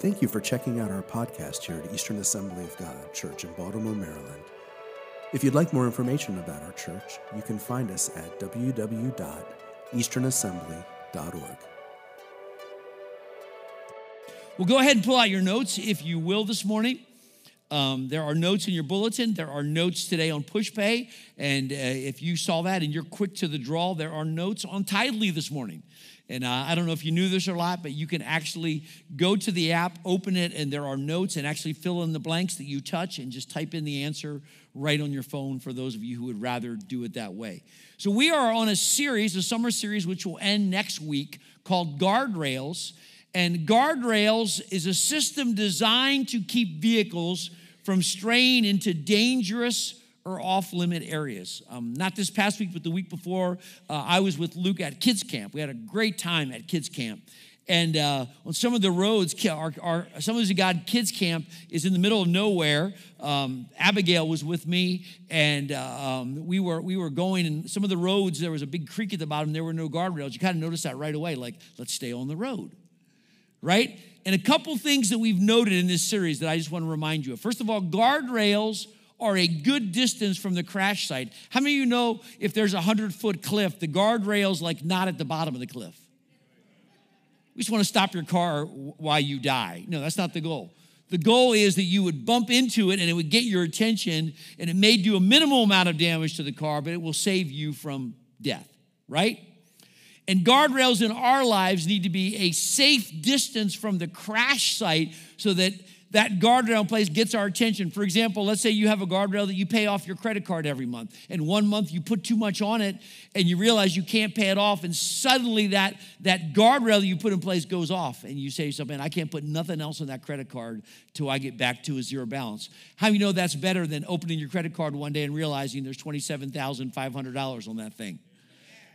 Thank you for checking out our podcast here at Eastern Assembly of God Church in Baltimore, Maryland. If you'd like more information about our church, you can find us at www.easternassembly.org. Well, go ahead and pull out your notes if you will this morning. Um, there are notes in your bulletin. There are notes today on PushPay. And uh, if you saw that and you're quick to the draw, there are notes on Tithely this morning. And uh, I don't know if you knew this or not, but you can actually go to the app, open it, and there are notes and actually fill in the blanks that you touch and just type in the answer right on your phone for those of you who would rather do it that way. So we are on a series, a summer series, which will end next week called Guardrails. And guardrails is a system designed to keep vehicles from straying into dangerous or off limit areas. Um, not this past week, but the week before, uh, I was with Luke at kids camp. We had a great time at kids camp. And uh, on some of the roads, our, our some of God Kids Camp is in the middle of nowhere. Um, Abigail was with me, and uh, um, we were we were going. And some of the roads, there was a big creek at the bottom. There were no guardrails. You kind of notice that right away. Like, let's stay on the road, right? And a couple things that we've noted in this series that I just want to remind you of. First of all, guardrails are a good distance from the crash site. How many of you know if there's a 100 foot cliff, the guardrail's like not at the bottom of the cliff? We just want to stop your car while you die. No, that's not the goal. The goal is that you would bump into it and it would get your attention and it may do a minimal amount of damage to the car, but it will save you from death, right? And guardrails in our lives need to be a safe distance from the crash site so that that guardrail in place gets our attention. For example, let's say you have a guardrail that you pay off your credit card every month, and one month you put too much on it and you realize you can't pay it off, and suddenly that, that guardrail that you put in place goes off, and you say to yourself, Man, I can't put nothing else on that credit card till I get back to a zero balance. How you know that's better than opening your credit card one day and realizing there's $27,500 on that thing?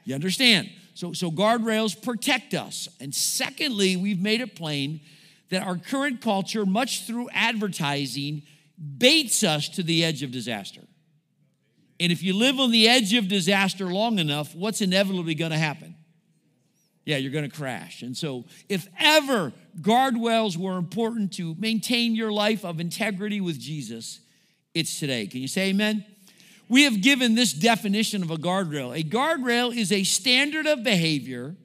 You understand? So, so guardrails protect us. And secondly, we've made it plain that our current culture, much through advertising, baits us to the edge of disaster. And if you live on the edge of disaster long enough, what's inevitably going to happen? Yeah, you're going to crash. And so, if ever guardrails were important to maintain your life of integrity with Jesus, it's today. Can you say amen? We have given this definition of a guardrail. A guardrail is a standard of behavior,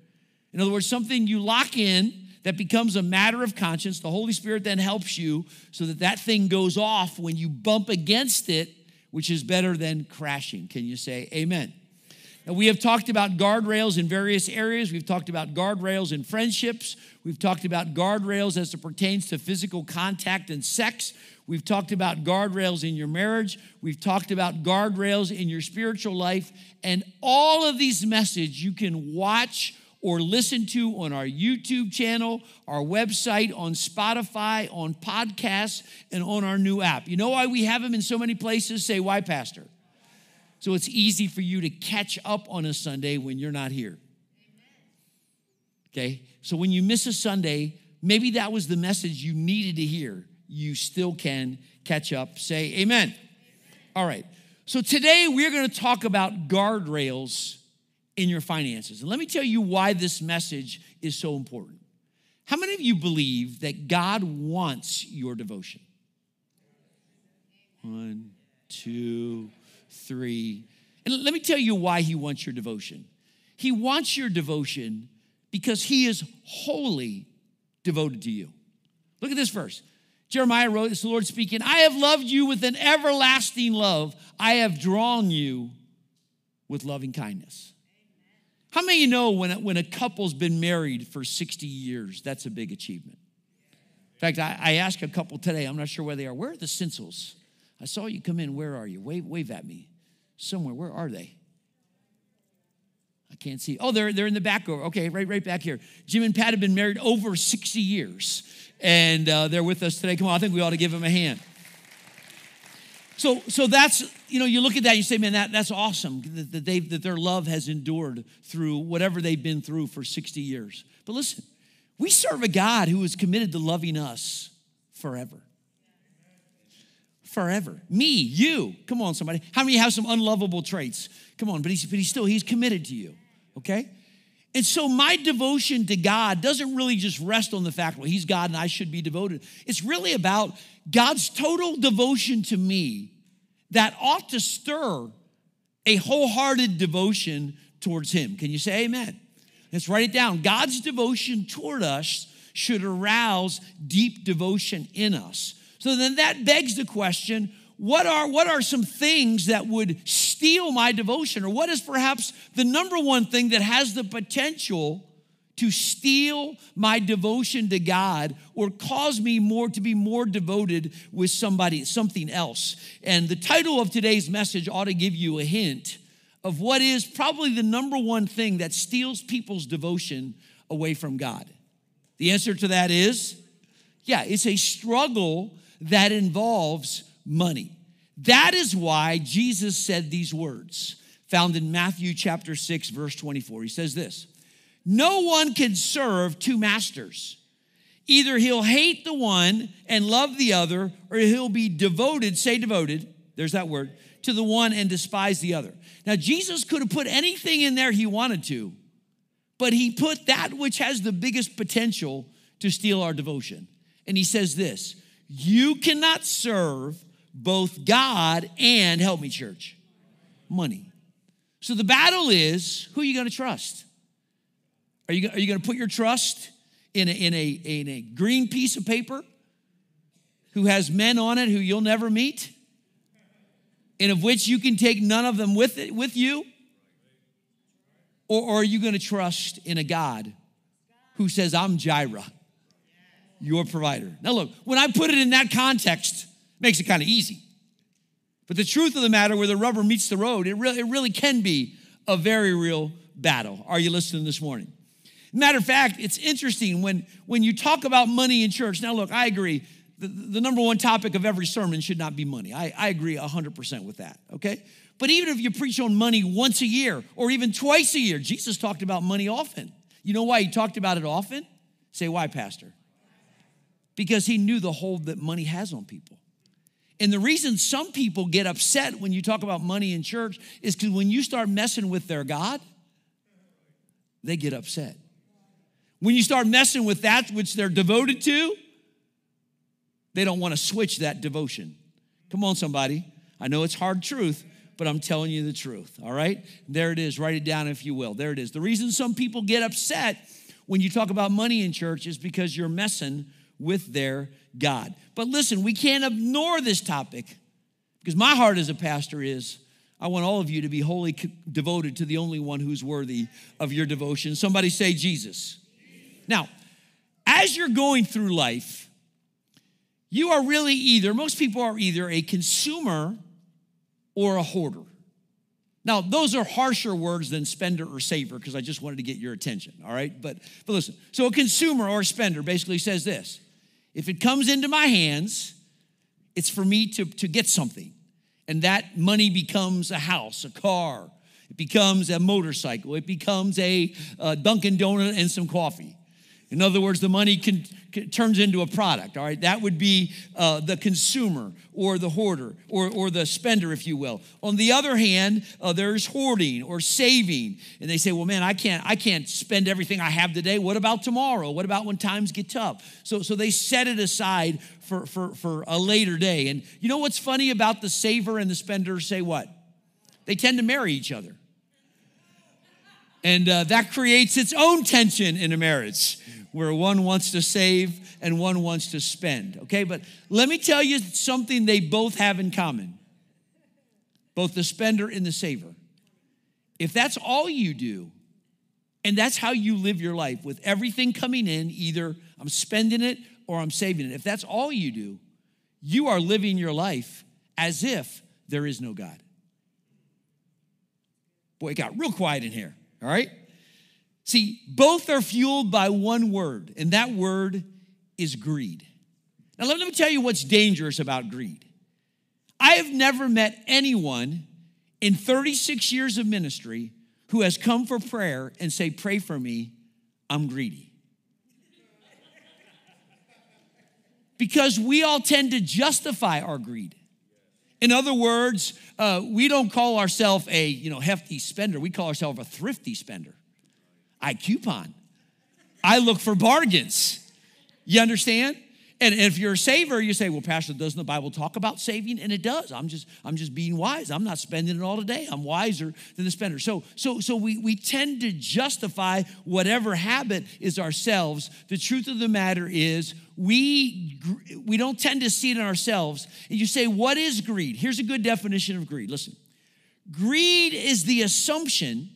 in other words, something you lock in that becomes a matter of conscience. The Holy Spirit then helps you so that that thing goes off when you bump against it, which is better than crashing. Can you say amen? Now, we have talked about guardrails in various areas. We've talked about guardrails in friendships. We've talked about guardrails as it pertains to physical contact and sex. We've talked about guardrails in your marriage. We've talked about guardrails in your spiritual life. And all of these messages you can watch or listen to on our YouTube channel, our website, on Spotify, on podcasts, and on our new app. You know why we have them in so many places? Say, why, Pastor? So it's easy for you to catch up on a Sunday when you're not here. Okay? So when you miss a Sunday, maybe that was the message you needed to hear. You still can catch up. Say amen. amen. All right. So today we're going to talk about guardrails in your finances. And let me tell you why this message is so important. How many of you believe that God wants your devotion? One, two, three. And let me tell you why He wants your devotion. He wants your devotion because He is wholly devoted to you. Look at this verse. Jeremiah wrote, It's the Lord speaking, I have loved you with an everlasting love. I have drawn you with loving kindness. How many of you know when a, when a couple's been married for 60 years, that's a big achievement? In fact, I, I asked a couple today, I'm not sure where they are. Where are the Sinsels? I saw you come in. Where are you? Wave, wave at me. Somewhere. Where are they? I can't see. Oh, they're, they're in the back over. Okay, right, right back here. Jim and Pat have been married over 60 years, and uh, they're with us today. Come on, I think we ought to give them a hand. So, so that's, you know, you look at that, you say, man, that, that's awesome that, that, they, that their love has endured through whatever they've been through for 60 years. But listen, we serve a God who is committed to loving us forever. Forever. Me, you. Come on, somebody. How many have some unlovable traits? Come on, but he's, but he's still, he's committed to you, okay? And so my devotion to God doesn't really just rest on the fact, well, He's God and I should be devoted. It's really about God's total devotion to me that ought to stir a wholehearted devotion towards Him. Can you say amen? Let's write it down. God's devotion toward us should arouse deep devotion in us. So then that begs the question what are, what are some things that would steal my devotion? Or what is perhaps the number one thing that has the potential to steal my devotion to God or cause me more to be more devoted with somebody, something else? And the title of today's message ought to give you a hint of what is probably the number one thing that steals people's devotion away from God. The answer to that is yeah, it's a struggle that involves money. That is why Jesus said these words found in Matthew chapter 6 verse 24. He says this, "No one can serve two masters. Either he'll hate the one and love the other, or he'll be devoted, say devoted, there's that word, to the one and despise the other." Now Jesus could have put anything in there he wanted to, but he put that which has the biggest potential to steal our devotion. And he says this, you cannot serve both God and, help me, church, money. So the battle is who are you going to trust? Are you, are you going to put your trust in a, in, a, in a green piece of paper who has men on it who you'll never meet? And of which you can take none of them with, it, with you? Or, or are you going to trust in a God who says, I'm Jireh, your provider? Now, look, when I put it in that context, makes it kind of easy. But the truth of the matter, where the rubber meets the road, it really, it really can be a very real battle. Are you listening this morning? Matter of fact, it's interesting when, when you talk about money in church. Now, look, I agree. The, the number one topic of every sermon should not be money. I, I agree 100% with that, okay? But even if you preach on money once a year or even twice a year, Jesus talked about money often. You know why he talked about it often? Say, why, Pastor? Because he knew the hold that money has on people. And the reason some people get upset when you talk about money in church is because when you start messing with their God, they get upset. When you start messing with that which they're devoted to, they don't want to switch that devotion. Come on, somebody. I know it's hard truth, but I'm telling you the truth, all right? There it is. Write it down if you will. There it is. The reason some people get upset when you talk about money in church is because you're messing with their God. But listen, we can't ignore this topic because my heart as a pastor is I want all of you to be wholly devoted to the only one who's worthy of your devotion. Somebody say Jesus. Now, as you're going through life, you are really either, most people are either a consumer or a hoarder. Now, those are harsher words than spender or saver because I just wanted to get your attention, all right? But, but listen, so a consumer or a spender basically says this if it comes into my hands, it's for me to, to get something. And that money becomes a house, a car, it becomes a motorcycle, it becomes a, a Dunkin' Donut and some coffee. In other words, the money can, can, turns into a product, all right? That would be uh, the consumer or the hoarder or, or the spender, if you will. On the other hand, uh, there's hoarding or saving. And they say, well, man, I can't, I can't spend everything I have today. What about tomorrow? What about when times get tough? So, so they set it aside for, for, for a later day. And you know what's funny about the saver and the spender? Say what? They tend to marry each other. And uh, that creates its own tension in a marriage where one wants to save and one wants to spend. Okay, but let me tell you something they both have in common both the spender and the saver. If that's all you do, and that's how you live your life with everything coming in, either I'm spending it or I'm saving it. If that's all you do, you are living your life as if there is no God. Boy, it got real quiet in here, all right? See, both are fueled by one word, and that word is greed. Now, let me tell you what's dangerous about greed. I have never met anyone in 36 years of ministry who has come for prayer and say, Pray for me, I'm greedy. Because we all tend to justify our greed. In other words, uh, we don't call ourselves a you know hefty spender. We call ourselves a thrifty spender. I coupon. I look for bargains. You understand? And if you're a saver, you say, "Well, Pastor, doesn't the Bible talk about saving?" And it does. I'm just, I'm just being wise. I'm not spending it all today. I'm wiser than the spender. So, so, so we we tend to justify whatever habit is ourselves. The truth of the matter is, we we don't tend to see it in ourselves. And you say, "What is greed?" Here's a good definition of greed. Listen, greed is the assumption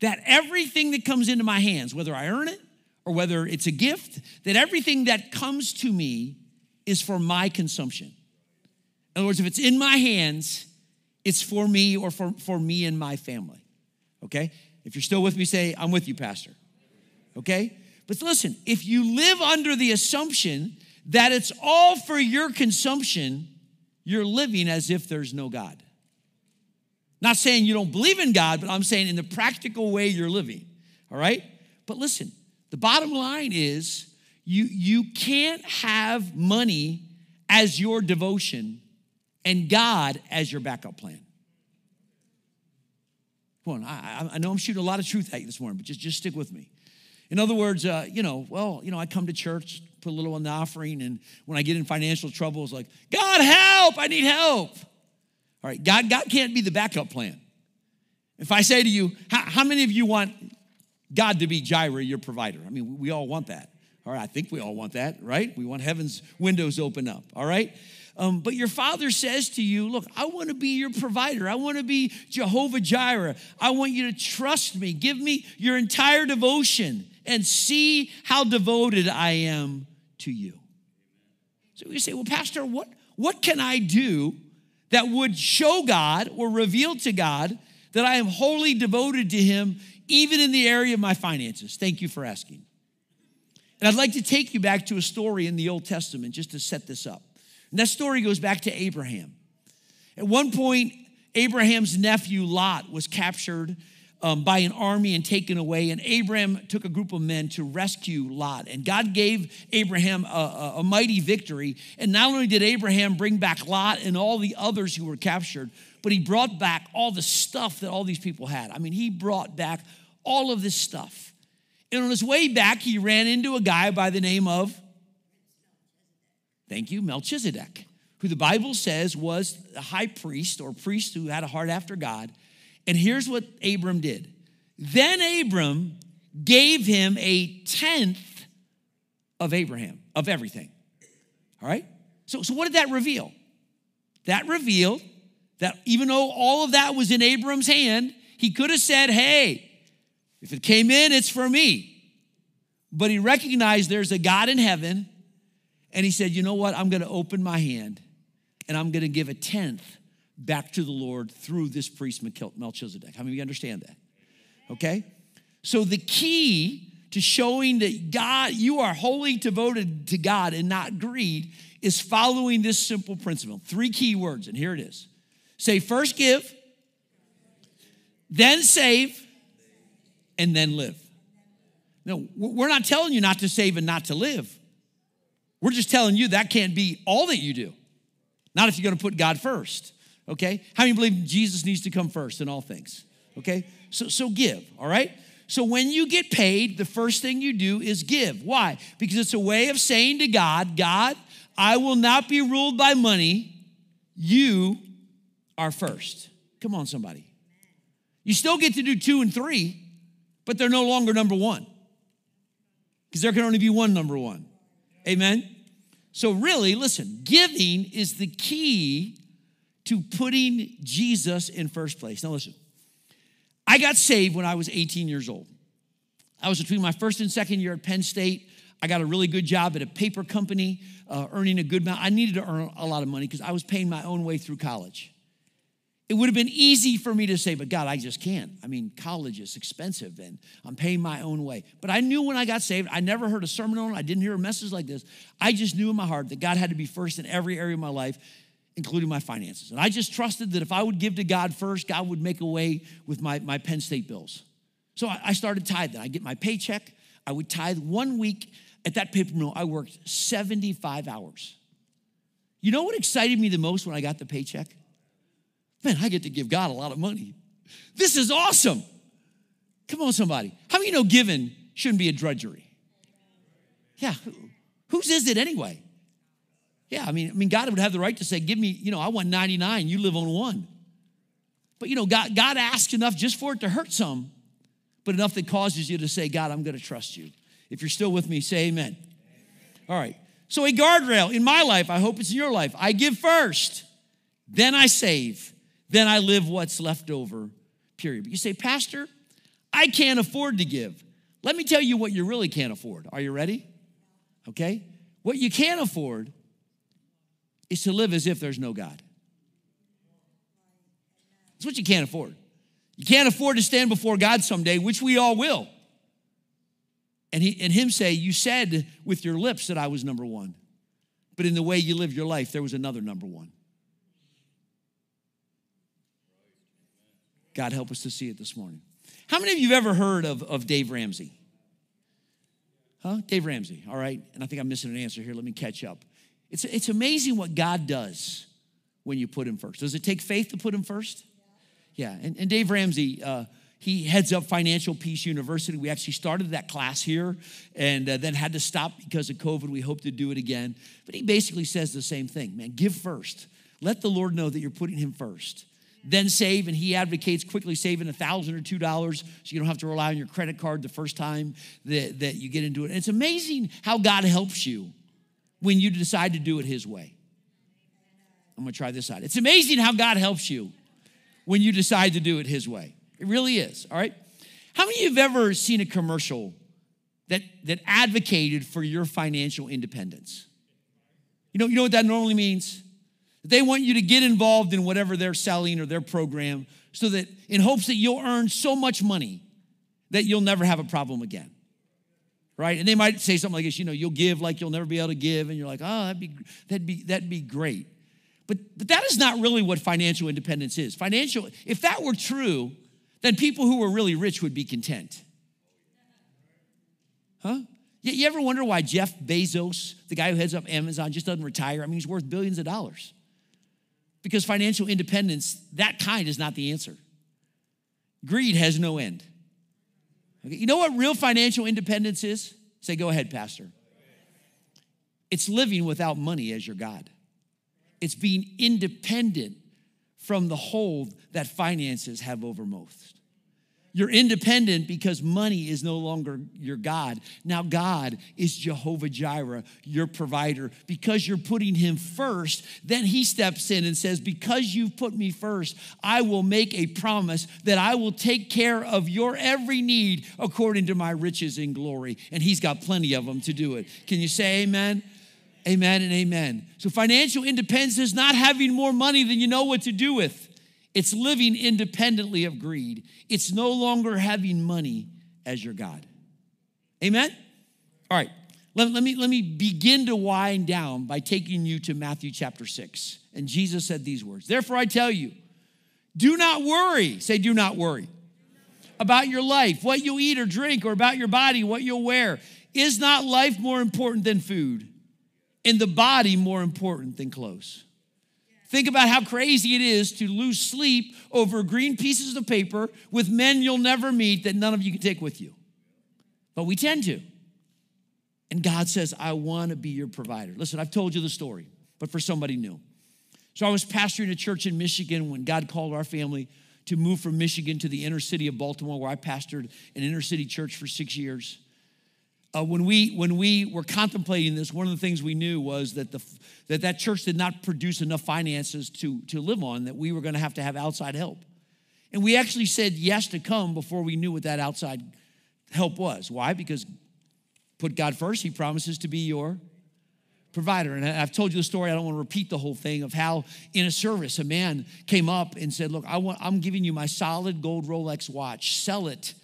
that everything that comes into my hands, whether I earn it or whether it's a gift, that everything that comes to me is for my consumption. In other words, if it's in my hands, it's for me or for, for me and my family. Okay? If you're still with me, say, I'm with you, Pastor. Okay? But listen, if you live under the assumption that it's all for your consumption, you're living as if there's no God. Not saying you don't believe in God, but I'm saying in the practical way you're living. All right? But listen, the bottom line is you, you can't have money as your devotion and God as your backup plan. Come on, I, I know I'm shooting a lot of truth at you this morning, but just, just stick with me. In other words, uh, you know, well, you know, I come to church, put a little on the offering, and when I get in financial trouble, it's like, God help, I need help. All right, God, God can't be the backup plan. If I say to you, how, how many of you want God to be Jireh, your provider. I mean, we all want that. All right, I think we all want that, right? We want heaven's windows open up, all right? Um, but your father says to you, Look, I want to be your provider. I want to be Jehovah Jireh. I want you to trust me. Give me your entire devotion and see how devoted I am to you. So you say, Well, Pastor, what, what can I do that would show God or reveal to God that I am wholly devoted to Him even in the area of my finances? Thank you for asking. And I'd like to take you back to a story in the Old Testament just to set this up. And that story goes back to Abraham. At one point, Abraham's nephew Lot was captured um, by an army and taken away. And Abraham took a group of men to rescue Lot. And God gave Abraham a, a, a mighty victory. And not only did Abraham bring back Lot and all the others who were captured, but he brought back all the stuff that all these people had. I mean, he brought back all of this stuff. And on his way back, he ran into a guy by the name of, thank you, Melchizedek, who the Bible says was a high priest or priest who had a heart after God. And here's what Abram did. Then Abram gave him a tenth of Abraham, of everything. All right? So, so what did that reveal? That revealed that even though all of that was in Abram's hand, he could have said, Hey, if it came in, it's for me. But he recognized there's a God in heaven, and he said, You know what? I'm going to open my hand and I'm going to give a tenth back to the Lord through this priest Melchizedek. How many of you understand that? Okay? So the key to showing that God, you are wholly devoted to God and not greed, is following this simple principle. Three key words, and here it is. Say, first give, then save, and then live. No, we're not telling you not to save and not to live. We're just telling you that can't be all that you do. Not if you're to put God first. Okay? How many believe Jesus needs to come first in all things? Okay? So, so give, all right? So when you get paid, the first thing you do is give. Why? Because it's a way of saying to God, God, I will not be ruled by money. You are first. Come on, somebody. You still get to do two and three, but they're no longer number one because there can only be one number one. Amen? So, really, listen, giving is the key to putting Jesus in first place. Now, listen, I got saved when I was 18 years old. I was between my first and second year at Penn State. I got a really good job at a paper company, uh, earning a good amount. I needed to earn a lot of money because I was paying my own way through college. It would have been easy for me to say, but God, I just can't. I mean, college is expensive and I'm paying my own way. But I knew when I got saved, I never heard a sermon on it. I didn't hear a message like this. I just knew in my heart that God had to be first in every area of my life, including my finances. And I just trusted that if I would give to God first, God would make a way with my, my Penn State bills. So I, I started tithing. I get my paycheck. I would tithe one week at that paper mill. I worked 75 hours. You know what excited me the most when I got the paycheck? Man, I get to give God a lot of money. This is awesome. Come on, somebody. How many know giving shouldn't be a drudgery? Yeah. Whose is it anyway? Yeah, I mean, I mean, God would have the right to say, give me, you know, I want 99, you live on one. But you know, God, God asks enough just for it to hurt some, but enough that causes you to say, God, I'm gonna trust you. If you're still with me, say amen. All right. So a guardrail in my life, I hope it's in your life. I give first, then I save, then I live what's left over, period. But you say, Pastor, I can't afford to give. Let me tell you what you really can't afford. Are you ready? Okay? What you can't afford is to live as if there's no God. That's what you can't afford. You can't afford to stand before God someday, which we all will. And, he, and him say, You said with your lips that I was number one, but in the way you lived your life, there was another number one. God help us to see it this morning. How many of you have ever heard of, of Dave Ramsey? Huh? Dave Ramsey, all right. And I think I'm missing an answer here. Let me catch up. It's, it's amazing what God does when you put him first. Does it take faith to put him first? Yeah. And, and Dave Ramsey, uh, he heads up Financial Peace University. We actually started that class here and uh, then had to stop because of COVID. We hope to do it again. But he basically says the same thing man, give first. Let the Lord know that you're putting him first then save and he advocates quickly saving a thousand or two dollars so you don't have to rely on your credit card the first time that, that you get into it. And it's amazing how god helps you when you decide to do it his way. I'm to try this side. It's amazing how god helps you when you decide to do it his way. It really is all right? How many of you have ever seen a commercial that that advocated for your financial independence? You know you know what that normally means they want you to get involved in whatever they're selling or their program so that in hopes that you'll earn so much money that you'll never have a problem again. Right? And they might say something like this, you know, you'll give like you'll never be able to give, and you're like, oh, that'd be that'd be that'd be great. But but that is not really what financial independence is. Financial, if that were true, then people who were really rich would be content. Huh? You ever wonder why Jeff Bezos, the guy who heads up Amazon, just doesn't retire? I mean, he's worth billions of dollars. Because financial independence, that kind, is not the answer. Greed has no end. Okay, you know what real financial independence is? Say, go ahead, Pastor. It's living without money as your God. It's being independent from the hold that finances have over most. You're independent because money is no longer your God. Now, God is Jehovah Jireh, your provider. Because you're putting Him first, then He steps in and says, Because you've put me first, I will make a promise that I will take care of your every need according to my riches in glory. And He's got plenty of them to do it. Can you say amen? Amen and amen. So, financial independence is not having more money than you know what to do with. It's living independently of greed. It's no longer having money as your God. Amen? All right, let, let, me, let me begin to wind down by taking you to Matthew chapter 6. And Jesus said these words Therefore, I tell you, do not worry. Say, do not worry about your life, what you'll eat or drink, or about your body, what you'll wear. Is not life more important than food? And the body more important than clothes? Think about how crazy it is to lose sleep over green pieces of paper with men you'll never meet that none of you can take with you. But we tend to. And God says, I want to be your provider. Listen, I've told you the story, but for somebody new. So I was pastoring a church in Michigan when God called our family to move from Michigan to the inner city of Baltimore, where I pastored an inner city church for six years uh, when we when we were contemplating this, one of the things we knew was that the that that church did not produce enough finances to to live on. That we were going to have to have outside help, and we actually said yes to come before we knew what that outside help was. Why? Because put God first. He promises to be your provider. And I've told you the story. I don't want to repeat the whole thing of how in a service a man came up and said, "Look, I want I'm giving you my solid gold Rolex watch. Sell it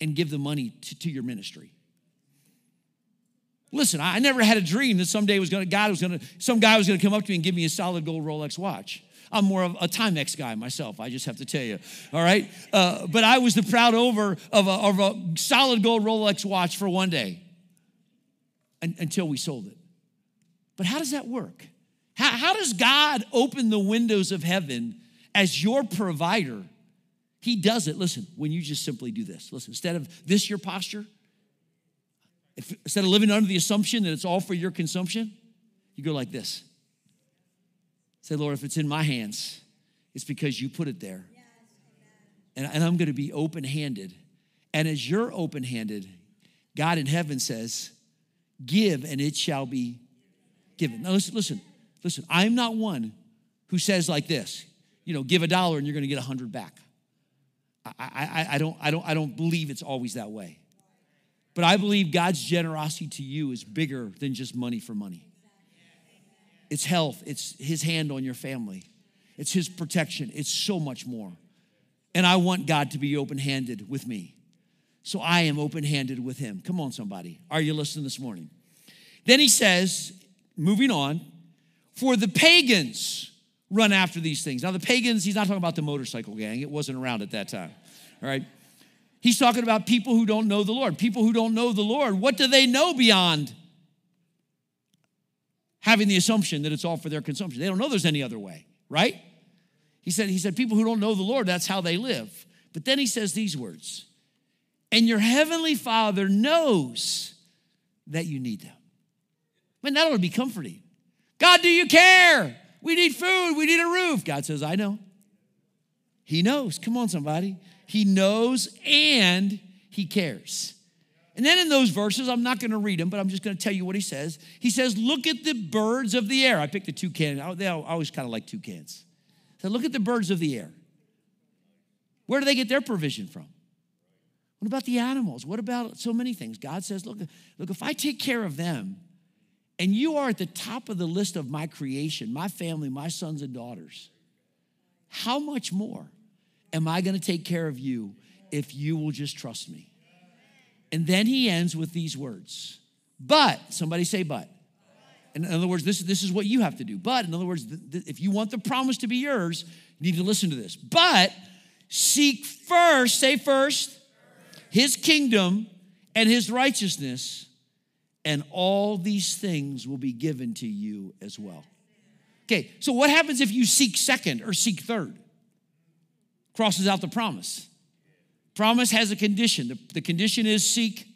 and give the money to, to your ministry." Listen, I never had a dream that someday was gonna, God was gonna, some guy was gonna come up to me and give me a solid gold Rolex watch. I'm more of a Timex guy myself, I just have to tell you, all right? Uh, but I was the proud over of a, of a solid gold Rolex watch for one day until we sold it. But how does that work? How, how does God open the windows of heaven as your provider He does it, listen, when you just simply do this. Listen, instead of this your posture, if, instead of living under the assumption that it's all for your consumption, you go like this. Say, Lord, if it's in my hands, it's because you put it there. And, and I'm going to be open handed. And as you're open handed, God in heaven says, Give and it shall be given. Now, listen, listen, listen. I'm not one who says like this, you know, give a dollar and you're going to get a hundred back. I, I, I, don't, I, don't, I don't believe it's always that way. But I believe God's generosity to you is bigger than just money for money. It's health, it's His hand on your family, it's His protection, it's so much more. And I want God to be open handed with me. So I am open handed with Him. Come on, somebody. Are you listening this morning? Then He says, moving on, for the pagans run after these things. Now, the pagans, he's not talking about the motorcycle gang, it wasn't around at that time, all right? He's talking about people who don't know the Lord. People who don't know the Lord, what do they know beyond having the assumption that it's all for their consumption? They don't know there's any other way, right? He said, he said, people who don't know the Lord, that's how they live. But then he says these words, and your heavenly Father knows that you need them. Man, that ought to be comforting. God, do you care? We need food. We need a roof. God says, I know. He knows. Come on, somebody. He knows and he cares. And then in those verses, I'm not going to read them, but I'm just going to tell you what he says. He says, Look at the birds of the air. I picked the toucan. I always kind of like toucans. So look at the birds of the air. Where do they get their provision from? What about the animals? What about so many things? God says, Look, look if I take care of them, and you are at the top of the list of my creation, my family, my sons and daughters, how much more am I going to take care of you if you will just trust me? And then he ends with these words. But, somebody say, but. In other words, this, this is what you have to do. But, in other words, if you want the promise to be yours, you need to listen to this. But seek first, say first, his kingdom and his righteousness, and all these things will be given to you as well. Okay, so what happens if you seek second or seek third? Crosses out the promise. Promise has a condition. The, the condition is seek,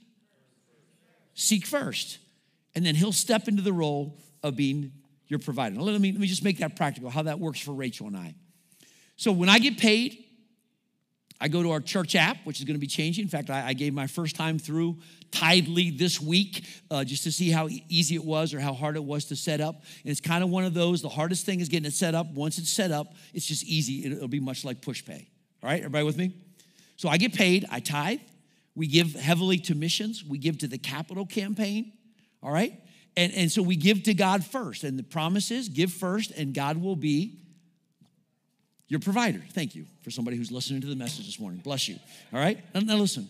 seek first. And then he'll step into the role of being your provider. Now, let me, let me just make that practical, how that works for Rachel and I. So when I get paid, I go to our church app, which is going to be changing. In fact, I, I gave my first time through Tithely this week uh, just to see how easy it was or how hard it was to set up. And it's kind of one of those, the hardest thing is getting it set up. Once it's set up, it's just easy. It'll be much like Pushpay. All right, everybody with me? So I get paid, I tithe. We give heavily to missions, we give to the capital campaign. All right? And, and so we give to God first. And the promise is give first, and God will be your provider. Thank you for somebody who's listening to the message this morning. Bless you. All right? Now, now listen,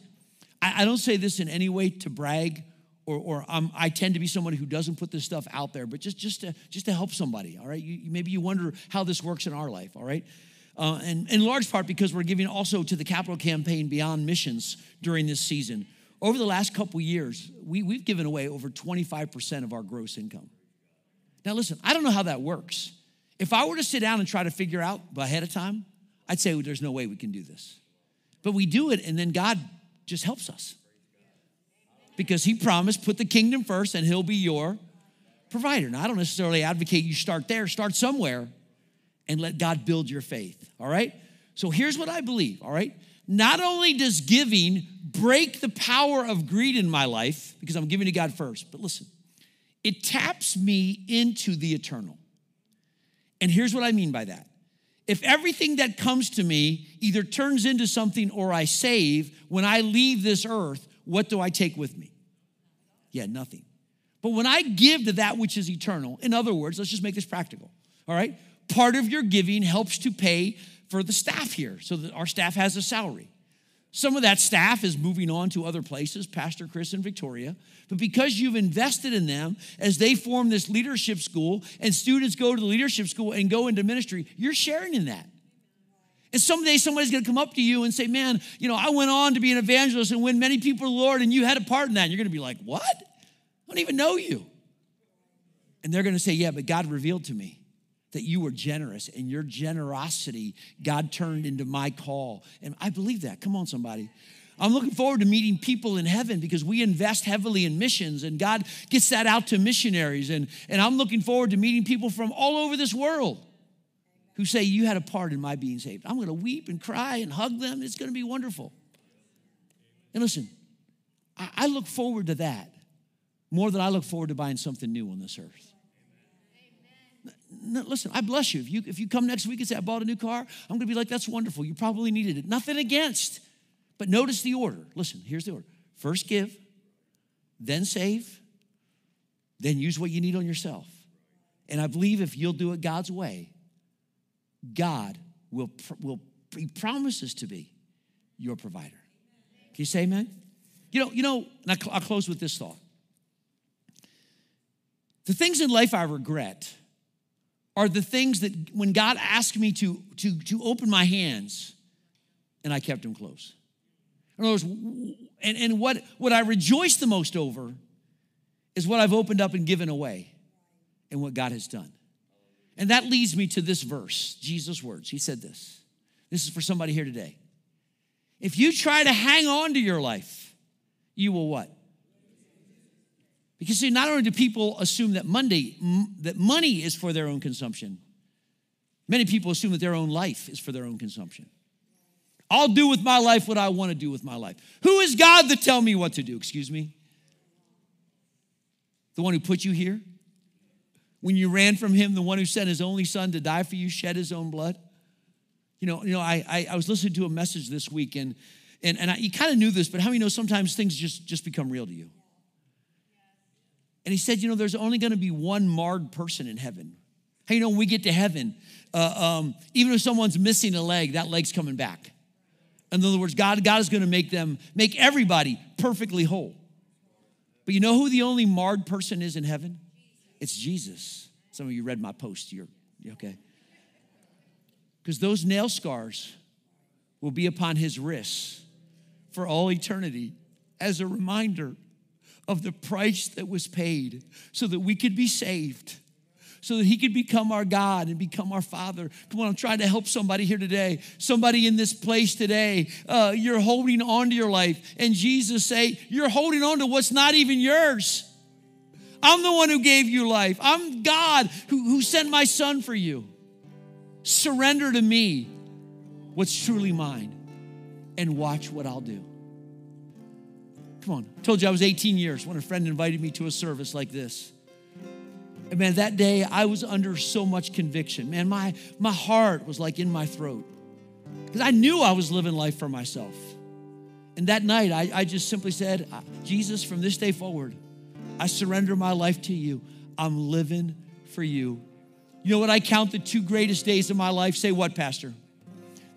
I, I, don't say this in any way to brag or, or um, I tend to be someone who doesn't put this stuff out there, but just, just, to, just to help somebody, all right? You, maybe you wonder how this works in our life, all right? Uh, and in large part because we're giving also to the capital campaign beyond missions during this season. Over the last couple years, we, we've given away over 25% of our gross income. Now, listen, I don't know how that works. If I were to sit down and try to figure out ahead of time, I'd say well, there's no way we can do this. But we do it, and then God just helps us. Because He promised, put the kingdom first, and He'll be your provider. Now, I don't necessarily advocate you start there, start somewhere, and let God build your faith, all right? So here's what I believe, all right? Not only does giving break the power of greed in my life, because I'm giving to God first, but listen, it taps me into the eternal. And here's what I mean by that. If everything that comes to me either turns into something or I save, when I leave this earth, what do I take with me? Yeah, nothing. But when I give to that which is eternal, in other words, let's just make this practical, all right? Part of your giving helps to pay for the staff here so that our staff has a salary. Some of that staff is moving on to other places, Pastor Chris and Victoria. But because you've invested in them as they form this leadership school and students go to the leadership school and go into ministry, you're sharing in that. And someday somebody's gonna come up to you and say, Man, you know, I went on to be an evangelist and win many people to the Lord, and you had a part in that. And you're gonna be like, What? I don't even know you. And they're gonna say, Yeah, but God revealed to me that you were generous and your generosity God turned into my call. And I believe that. Come on, somebody. I'm looking forward to meeting people in heaven because we invest heavily in missions and God gets that out to missionaries. And, and I'm looking forward to meeting people from all over this world who say, You had a part in my being saved. I'm going to weep and cry and hug them. It's going to be wonderful. And listen, I, I look forward to that more than I look forward to buying something new on this earth. No, listen, I bless you. If, you. if you come next week and say, I bought a new car, I'm going to be like, that's wonderful. You probably needed it. Nothing against. But notice the order. Listen, here's the order first give, then save, then use what you need on yourself. And I believe if you'll do it God's way, God will, will He promises to be your provider. Can you say amen? You know, you know, and I'll close with this thought. The things in life I regret are the things that when God asked me to, to, to open my hands and I kept them closed. In other words, and, and what, what I rejoice the most over is what I've opened up and given away and what God has done. And that leads me to this verse, Jesus' words. He said this. This is for somebody here today. If you try to hang on to your life, you will what? Because see, not only do people assume that Monday that money is for their own consumption, many people assume that their own life is for their own consumption. I'll do with my life what I want to do with my life. Who is God to tell me what to do? Excuse me. The one who put you here? When you ran from him, the one who sent his only son to die for you, shed his own blood? You know, you know I, I, I was listening to a message this week, and, and, and I, you kind of knew this, but how many know sometimes things just, just become real to you? And he said, You know, there's only going to be one marred person in heaven. How you know when we get to heaven, uh, um, even if someone's missing a leg, that leg's coming back. In other words, God, God is going to make them, make everybody perfectly whole. But you know who the only marred person is in heaven? It's Jesus. Some of you read my post. You're okay. Because those nail scars will be upon his wrists for all eternity as a reminder of the price that was paid so that we could be saved, so that He could become our God and become our Father. Come on, I'm trying to help somebody here today. Somebody in this place today, uh, you're holding on to your life, and Jesus say, You're holding on to what's not even yours. I'm the one who gave you life. I'm God who, who sent my son for you. Surrender to me what's truly mine and watch what I'll do. Come on. I told you I was 18 years when a friend invited me to a service like this. And man, that day I was under so much conviction. Man, my, my heart was like in my throat because I knew I was living life for myself. And that night I, I just simply said, Jesus, from this day forward, I surrender my life to you. I'm living for you. You know what I count the two greatest days of my life? Say what, Pastor?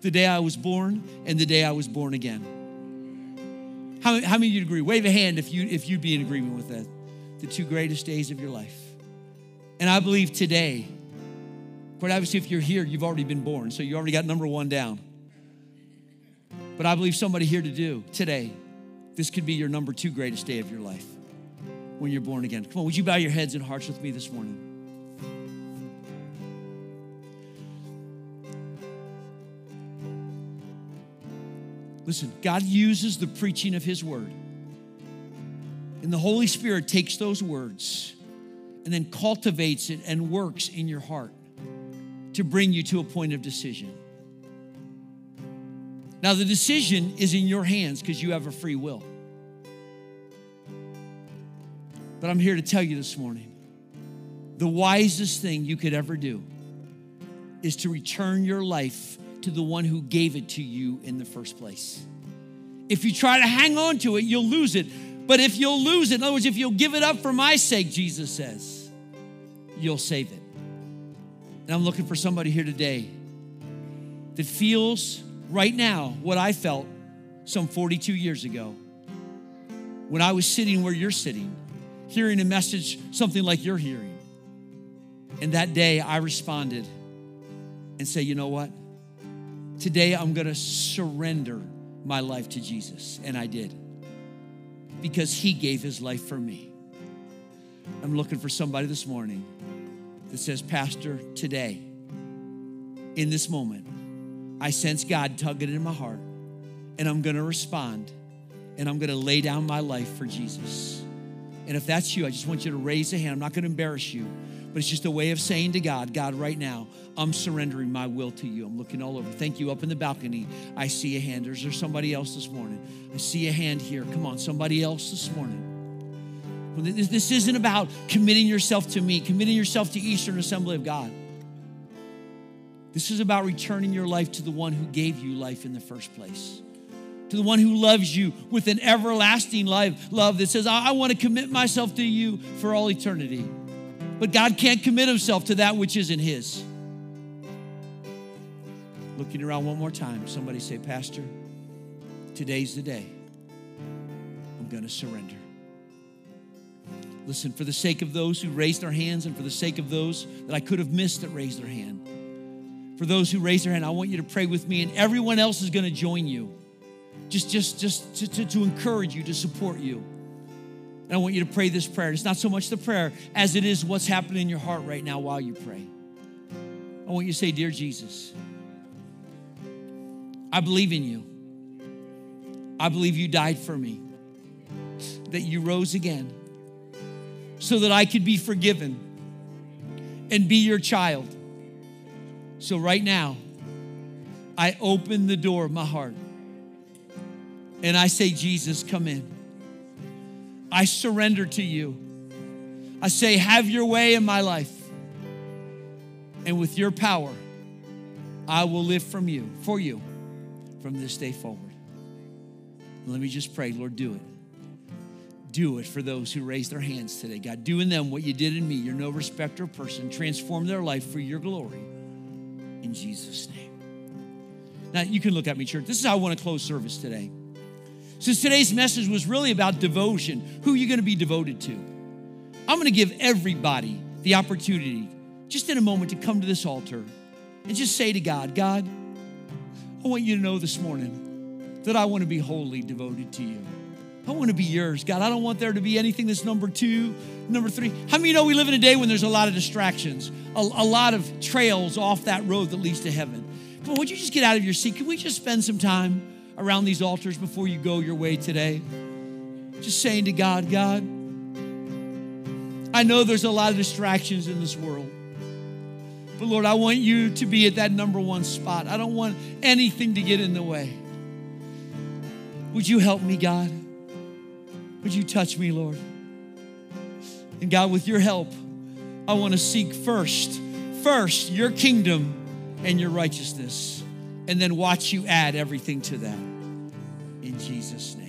The day I was born and the day I was born again. How, how many of you agree? Wave a hand if, you, if you'd be in agreement with that. The two greatest days of your life. And I believe today, quite obviously, if you're here, you've already been born, so you already got number one down. But I believe somebody here to do today, this could be your number two greatest day of your life when you're born again. Come on, would you bow your heads and hearts with me this morning? Listen, God uses the preaching of His word. And the Holy Spirit takes those words and then cultivates it and works in your heart to bring you to a point of decision. Now, the decision is in your hands because you have a free will. But I'm here to tell you this morning the wisest thing you could ever do is to return your life to the one who gave it to you in the first place. If you try to hang on to it, you'll lose it. But if you'll lose it, in other words, if you'll give it up for my sake, Jesus says, you'll save it. And I'm looking for somebody here today that feels right now what I felt some 42 years ago when I was sitting where you're sitting, hearing a message, something like you're hearing. And that day I responded and say, you know what? Today I'm going to surrender my life to Jesus. And I did because he gave his life for me. I'm looking for somebody this morning that says, Pastor, today, in this moment, I sense God tugging in my heart, and I'm gonna respond, and I'm gonna lay down my life for Jesus. And if that's you, I just want you to raise a hand. I'm not gonna embarrass you, but it's just a way of saying to God, God, right now, I'm surrendering my will to you. I'm looking all over. Thank you. Up in the balcony, I see a hand. Is there somebody else this morning? I see a hand here. Come on, somebody else this morning. This isn't about committing yourself to me, committing yourself to Eastern Assembly of God. This is about returning your life to the one who gave you life in the first place, to the one who loves you with an everlasting life, love that says, I, I want to commit myself to you for all eternity. But God can't commit himself to that which isn't his. Looking around one more time, somebody say, Pastor, today's the day. I'm going to surrender. Listen, for the sake of those who raised their hands and for the sake of those that I could have missed that raised their hand, for those who raised their hand, I want you to pray with me, and everyone else is going to join you. Just, just, just to, to, to encourage you, to support you. And I want you to pray this prayer. It's not so much the prayer as it is what's happening in your heart right now while you pray. I want you to say, Dear Jesus, I believe in you. I believe you died for me, that you rose again so that I could be forgiven and be your child. So, right now, I open the door of my heart and I say, Jesus, come in. I surrender to you. I say, have your way in my life. And with your power, I will live from you, for you, from this day forward. Let me just pray, Lord, do it do it for those who raise their hands today. God, do in them what you did in me. You're no respecter of person. Transform their life for your glory. In Jesus' name. Now, you can look at me, church. This is how I want to close service today. Since today's message was really about devotion, who are you going to be devoted to? I'm going to give everybody the opportunity, just in a moment, to come to this altar and just say to God, God, I want you to know this morning that I want to be wholly devoted to you. I want to be yours, God. I don't want there to be anything that's number two, number three. How many you know we live in a day when there's a lot of distractions, a, a lot of trails off that road that leads to heaven? On, would you just get out of your seat? Can we just spend some time around these altars before you go your way today? Just saying to God, God, I know there's a lot of distractions in this world. But Lord, I want you to be at that number one spot. I don't want anything to get in the way. Would you help me, God? Would you touch me, Lord? And God, with your help, I want to seek first, first your kingdom and your righteousness, and then watch you add everything to that. In Jesus' name.